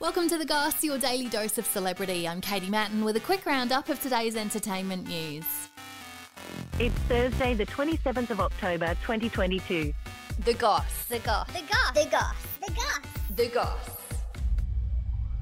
Welcome to The Goss, your daily dose of celebrity. I'm Katie Mattin with a quick roundup of today's entertainment news. It's Thursday, the 27th of October, 2022. The Goss. The goss. The goss. The goss. The goss. The Goss.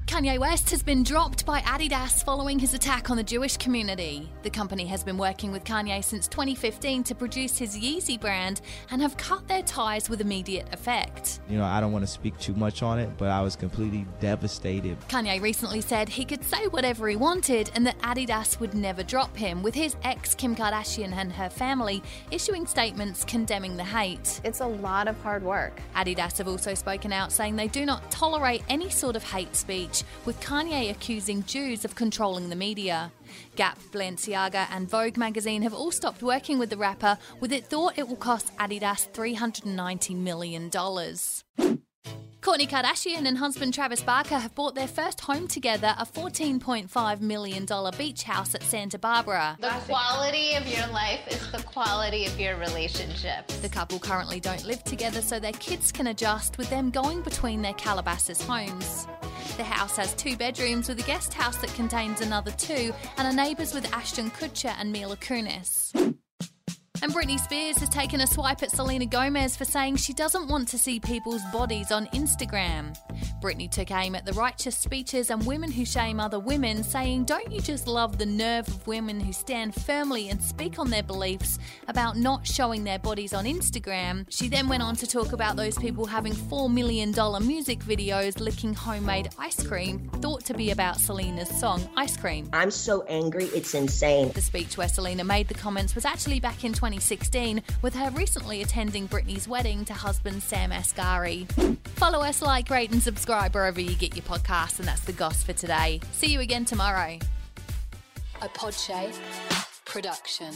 Kanye West has been dropped by Adidas following his attack on the Jewish community. The company has been working with Kanye since 2015 to produce his Yeezy brand and have cut their ties with immediate effect. You know, I don't want to speak too much on it, but I was completely devastated. Kanye recently said he could say whatever he wanted and that Adidas would never drop him, with his ex Kim Kardashian and her family issuing statements condemning the hate. It's a lot of hard work. Adidas have also spoken out saying they do not tolerate any sort of hate speech, with Kanye accusing Jews of controlling the media. Gap, Balenciaga, and Vogue magazine have all stopped working with the rapper, with it thought it will cost Adidas $390 million. Kourtney Kardashian and husband Travis Barker have bought their first home together, a $14.5 million beach house at Santa Barbara. The quality of your life is the quality of your relationship. The couple currently don't live together, so their kids can adjust with them going between their Calabasas homes. The house has two bedrooms with a guest house that contains another two, and are neighbours with Ashton Kutcher and Mila Kunis. And Britney Spears has taken a swipe at Selena Gomez for saying she doesn't want to see people's bodies on Instagram. Britney took aim at the righteous speeches and women who shame other women, saying, Don't you just love the nerve of women who stand firmly and speak on their beliefs about not showing their bodies on Instagram? She then went on to talk about those people having $4 million music videos licking homemade ice cream, thought to be about Selena's song Ice Cream. I'm so angry, it's insane. The speech where Selena made the comments was actually back in 2016, with her recently attending Britney's wedding to husband Sam Asghari. Follow us, like, rate, and subscribe wherever you get your podcasts, and that's the goss for today. See you again tomorrow. A Podshape production.